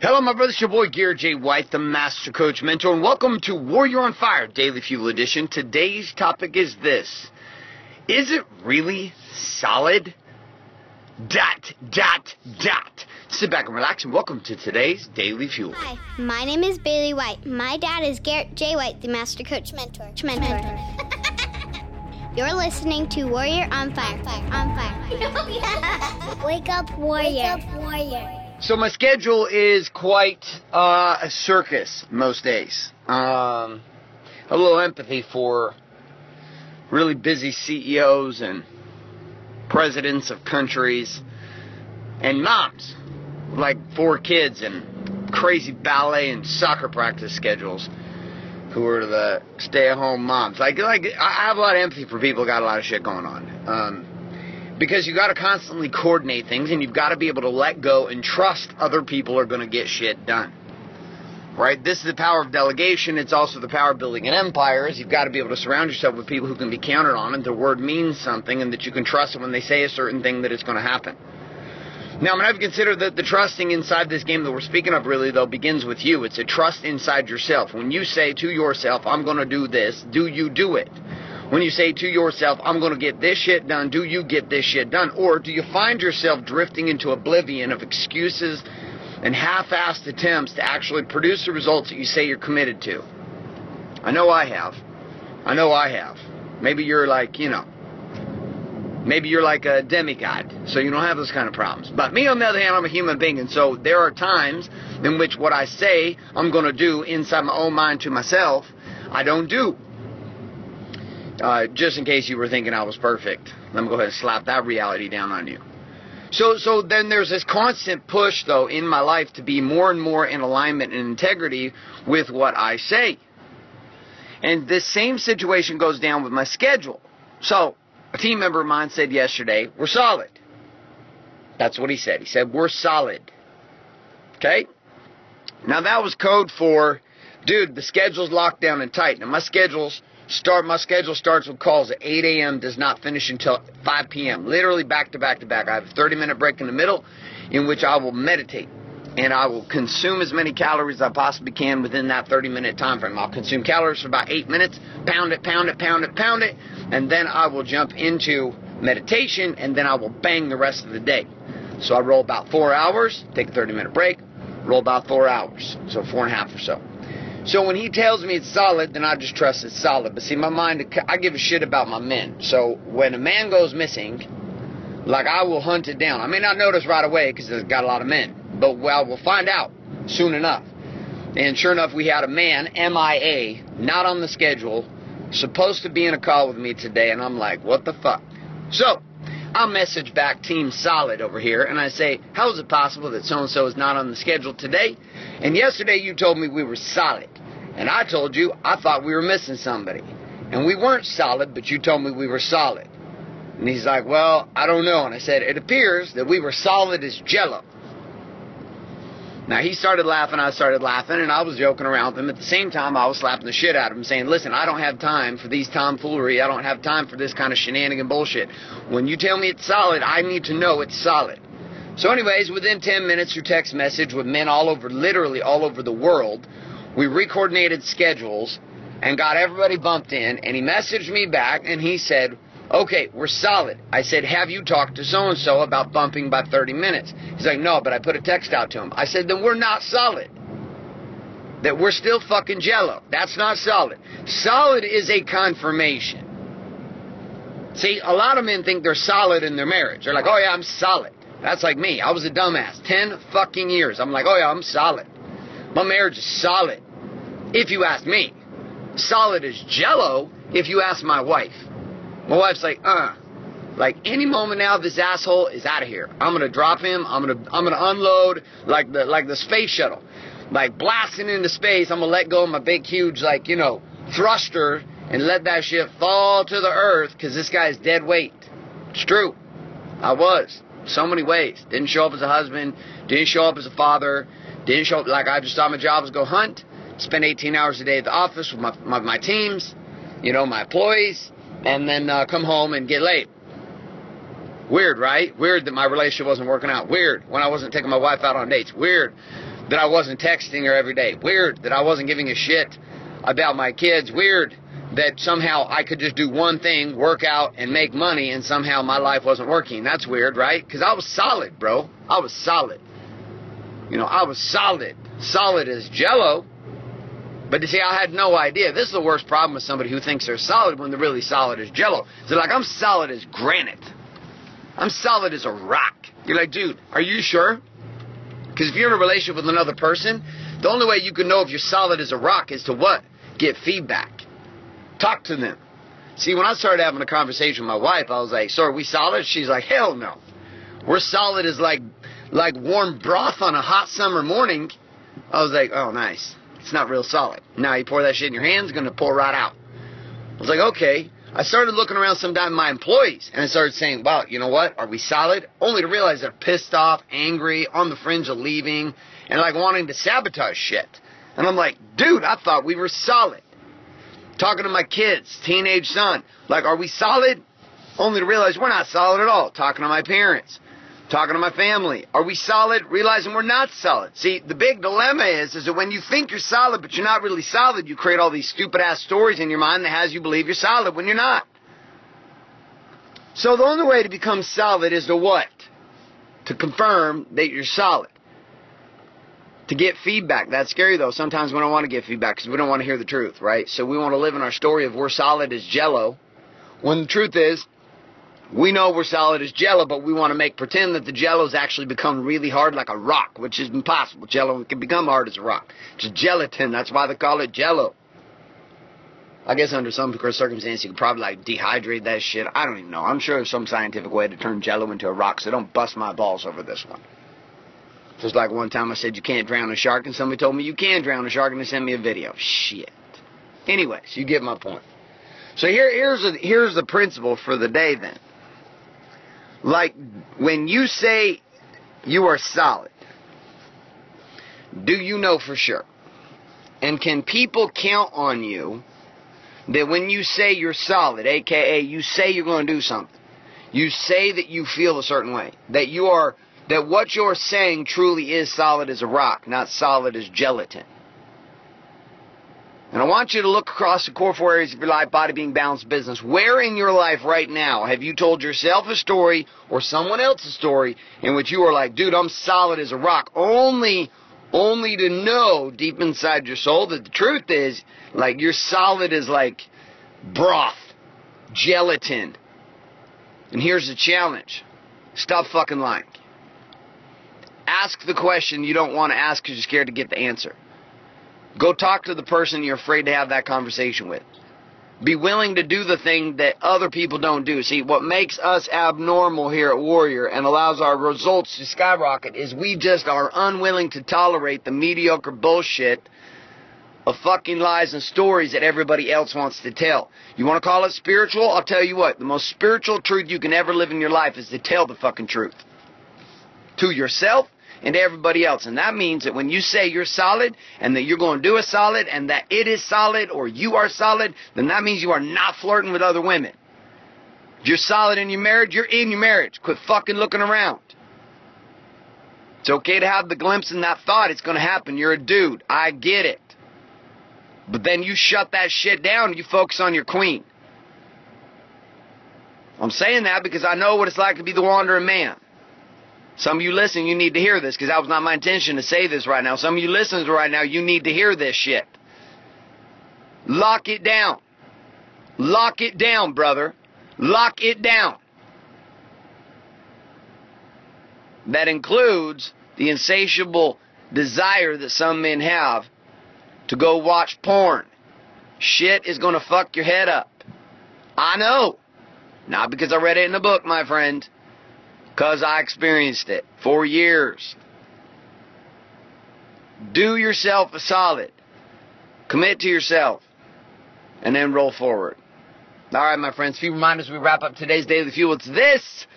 Hello, my brother. It's your boy, Garrett J. White, the Master Coach Mentor, and welcome to Warrior on Fire Daily Fuel Edition. Today's topic is this Is it really solid? Dot, dot, dot. Sit back and relax, and welcome to today's Daily Fuel. Hi, my name is Bailey White. My dad is Garrett J. White, the Master Coach Mentor. Mentor. You're listening to Warrior on Fire. On Fire. Wake up, Warrior. Wake up, Warrior. So my schedule is quite uh, a circus most days. Um, a little empathy for really busy CEOs and presidents of countries and moms, like four kids and crazy ballet and soccer practice schedules, who are the stay-at-home moms. Like, like I have a lot of empathy for people who got a lot of shit going on. Um, because you got to constantly coordinate things and you've got to be able to let go and trust other people are going to get shit done. Right? This is the power of delegation. It's also the power of building an empire. Is you've got to be able to surround yourself with people who can be counted on and their word means something and that you can trust when they say a certain thing that it's going to happen. Now, I'm going to consider that the trusting inside this game that we're speaking of really, though, begins with you. It's a trust inside yourself. When you say to yourself, I'm going to do this, do you do it? When you say to yourself, I'm going to get this shit done, do you get this shit done? Or do you find yourself drifting into oblivion of excuses and half assed attempts to actually produce the results that you say you're committed to? I know I have. I know I have. Maybe you're like, you know, maybe you're like a demigod, so you don't have those kind of problems. But me, on the other hand, I'm a human being, and so there are times in which what I say I'm going to do inside my own mind to myself, I don't do. Uh, just in case you were thinking I was perfect, let me go ahead and slap that reality down on you. So, so then there's this constant push, though, in my life to be more and more in alignment and integrity with what I say. And this same situation goes down with my schedule. So, a team member of mine said yesterday, we're solid. That's what he said. He said, we're solid. Okay? Now, that was code for, dude, the schedule's locked down and tight. Now, my schedule's Start my schedule starts with calls at 8 a.m. does not finish until 5 p.m. Literally back to back to back. I have a 30 minute break in the middle in which I will meditate and I will consume as many calories as I possibly can within that 30 minute time frame. I'll consume calories for about 8 minutes, pound it, pound it, pound it, pound it, and then I will jump into meditation and then I will bang the rest of the day. So I roll about 4 hours, take a 30 minute break, roll about 4 hours, so four and a half or so. So when he tells me it's solid, then I just trust it's solid. But see, my mind, I give a shit about my men. So when a man goes missing, like I will hunt it down. I may not notice right away because it's got a lot of men, but well, we'll find out soon enough. And sure enough, we had a man, MIA, not on the schedule, supposed to be in a call with me today, and I'm like, what the fuck? So, I'll message back Team Solid over here, and I say, how is it possible that so-and-so is not on the schedule today? And yesterday you told me we were solid. And I told you I thought we were missing somebody. And we weren't solid, but you told me we were solid. And he's like, Well, I don't know. And I said, It appears that we were solid as jello. Now he started laughing, I started laughing, and I was joking around with him. At the same time, I was slapping the shit out of him, saying, Listen, I don't have time for these tomfoolery. I don't have time for this kind of shenanigan bullshit. When you tell me it's solid, I need to know it's solid. So, anyways, within 10 minutes through text message with men all over, literally all over the world, we recoordinated schedules and got everybody bumped in. And he messaged me back and he said, Okay, we're solid. I said, Have you talked to so and so about bumping by 30 minutes? He's like, No, but I put a text out to him. I said, Then we're not solid. That we're still fucking jello. That's not solid. Solid is a confirmation. See, a lot of men think they're solid in their marriage. They're like, Oh yeah, I'm solid. That's like me. I was a dumbass. 10 fucking years. I'm like, Oh yeah, I'm solid. My marriage is solid if you ask me. Solid as jello if you ask my wife. My wife's like, uh, like any moment now this asshole is out of here. I'm gonna drop him, I'm gonna I'm gonna unload like the like the space shuttle. Like blasting into space, I'm gonna let go of my big huge like, you know, thruster and let that shit fall to the earth because this guy's dead weight. It's true. I was. So many ways. Didn't show up as a husband, didn't show up as a father, didn't show up like I just thought my job was go hunt, spend 18 hours a day at the office with my, my, my teams, you know, my employees, and then uh, come home and get late. Weird, right? Weird that my relationship wasn't working out. Weird when I wasn't taking my wife out on dates. Weird that I wasn't texting her every day. Weird that I wasn't giving a shit about my kids. Weird that somehow I could just do one thing, work out, and make money, and somehow my life wasn't working. That's weird, right? Because I was solid, bro. I was solid. You know, I was solid. Solid as jello. But you see, I had no idea. This is the worst problem with somebody who thinks they're solid when they're really solid as jello. They're like, I'm solid as granite. I'm solid as a rock. You're like, dude, are you sure? Because if you're in a relationship with another person, the only way you can know if you're solid as a rock is to what? Get feedback. Talk to them. See, when I started having a conversation with my wife, I was like, so are we solid? She's like, hell no. We're solid as like, like warm broth on a hot summer morning. I was like, oh, nice. It's not real solid. Now you pour that shit in your hands, it's to pour right out. I was like, okay. I started looking around sometimes my employees and I started saying, wow, you know what? Are we solid? Only to realize they're pissed off, angry, on the fringe of leaving, and like wanting to sabotage shit. And I'm like, dude, I thought we were solid. Talking to my kids, teenage son, like, are we solid? Only to realize we're not solid at all. Talking to my parents, talking to my family. Are we solid? Realizing we're not solid. See, the big dilemma is, is that when you think you're solid, but you're not really solid, you create all these stupid ass stories in your mind that has you believe you're solid when you're not. So the only way to become solid is to what? To confirm that you're solid. To get feedback. That's scary though. Sometimes we don't want to get feedback because we don't want to hear the truth, right? So we want to live in our story of we're solid as jello. When the truth is, we know we're solid as jello, but we want to make pretend that the jello's actually become really hard like a rock, which is impossible. Jello can become hard as a rock. It's gelatin. That's why they call it jello. I guess under some circumstances you could probably like dehydrate that shit. I don't even know. I'm sure there's some scientific way to turn jello into a rock, so don't bust my balls over this one. Just like one time I said you can't drown a shark, and somebody told me you can drown a shark, and they sent me a video. Shit. Anyways, you get my point. So here, here's a, here's the principle for the day then. Like when you say you are solid, do you know for sure? And can people count on you that when you say you're solid, aka you say you're going to do something, you say that you feel a certain way, that you are that what you're saying truly is solid as a rock, not solid as gelatin. And I want you to look across the core four areas of your life, body, being, balance, business. Where in your life right now have you told yourself a story or someone else's story in which you are like, dude, I'm solid as a rock, only, only to know deep inside your soul that the truth is, like, you're solid as like broth, gelatin. And here's the challenge. Stop fucking lying. Ask the question you don't want to ask because you're scared to get the answer. Go talk to the person you're afraid to have that conversation with. Be willing to do the thing that other people don't do. See, what makes us abnormal here at Warrior and allows our results to skyrocket is we just are unwilling to tolerate the mediocre bullshit of fucking lies and stories that everybody else wants to tell. You want to call it spiritual? I'll tell you what, the most spiritual truth you can ever live in your life is to tell the fucking truth. To yourself and everybody else. And that means that when you say you're solid and that you're going to do a solid and that it is solid or you are solid, then that means you are not flirting with other women. If you're solid in your marriage, you're in your marriage. Quit fucking looking around. It's okay to have the glimpse and that thought. It's going to happen. You're a dude. I get it. But then you shut that shit down you focus on your queen. I'm saying that because I know what it's like to be the wandering man. Some of you listening, you need to hear this because that was not my intention to say this right now. Some of you listening right now, you need to hear this shit. Lock it down. Lock it down, brother. Lock it down. That includes the insatiable desire that some men have to go watch porn. Shit is going to fuck your head up. I know. Not because I read it in a book, my friend. Because I experienced it for years. Do yourself a solid. Commit to yourself. And then roll forward. All right, my friends. A few reminders we wrap up today's Daily Fuel. It's this.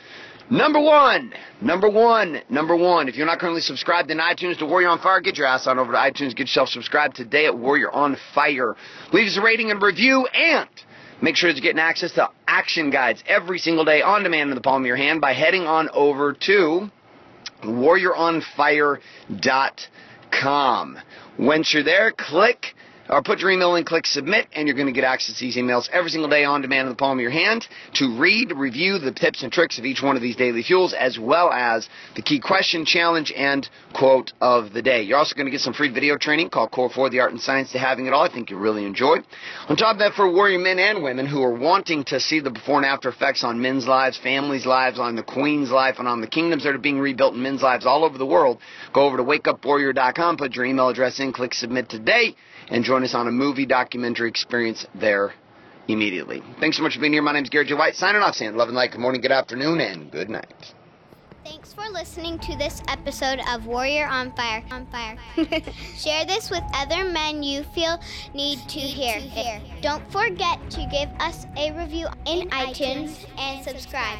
Number one, number one, number one. If you're not currently subscribed in iTunes to Warrior on Fire, get your ass on over to iTunes. Get yourself subscribed today at Warrior on Fire. Leave us a rating and review and Make sure that you're getting access to action guides every single day on demand in the palm of your hand by heading on over to warrioronfire.com. com. Once you're there, click or put your email in, click submit, and you're going to get access to these emails every single day on demand in the palm of your hand to read, review the tips and tricks of each one of these daily fuels, as well as the key question, challenge, and quote of the day. You're also going to get some free video training called Core 4, the Art and Science to Having It All. I think you'll really enjoy. On top of that, for warrior men and women who are wanting to see the before and after effects on men's lives, families' lives, on the queen's life, and on the kingdoms that are being rebuilt in men's lives all over the world, go over to wakeupwarrior.com, put your email address in, click submit today and join us on a movie documentary experience there immediately. Thanks so much for being here. My name is Garrett J. White, signing off, saying love and light. Good morning, good afternoon, and good night. Thanks for listening to this episode of Warrior on Fire. On Fire. Share this with other men you feel need to hear. Don't forget to give us a review in, iTunes and subscribe.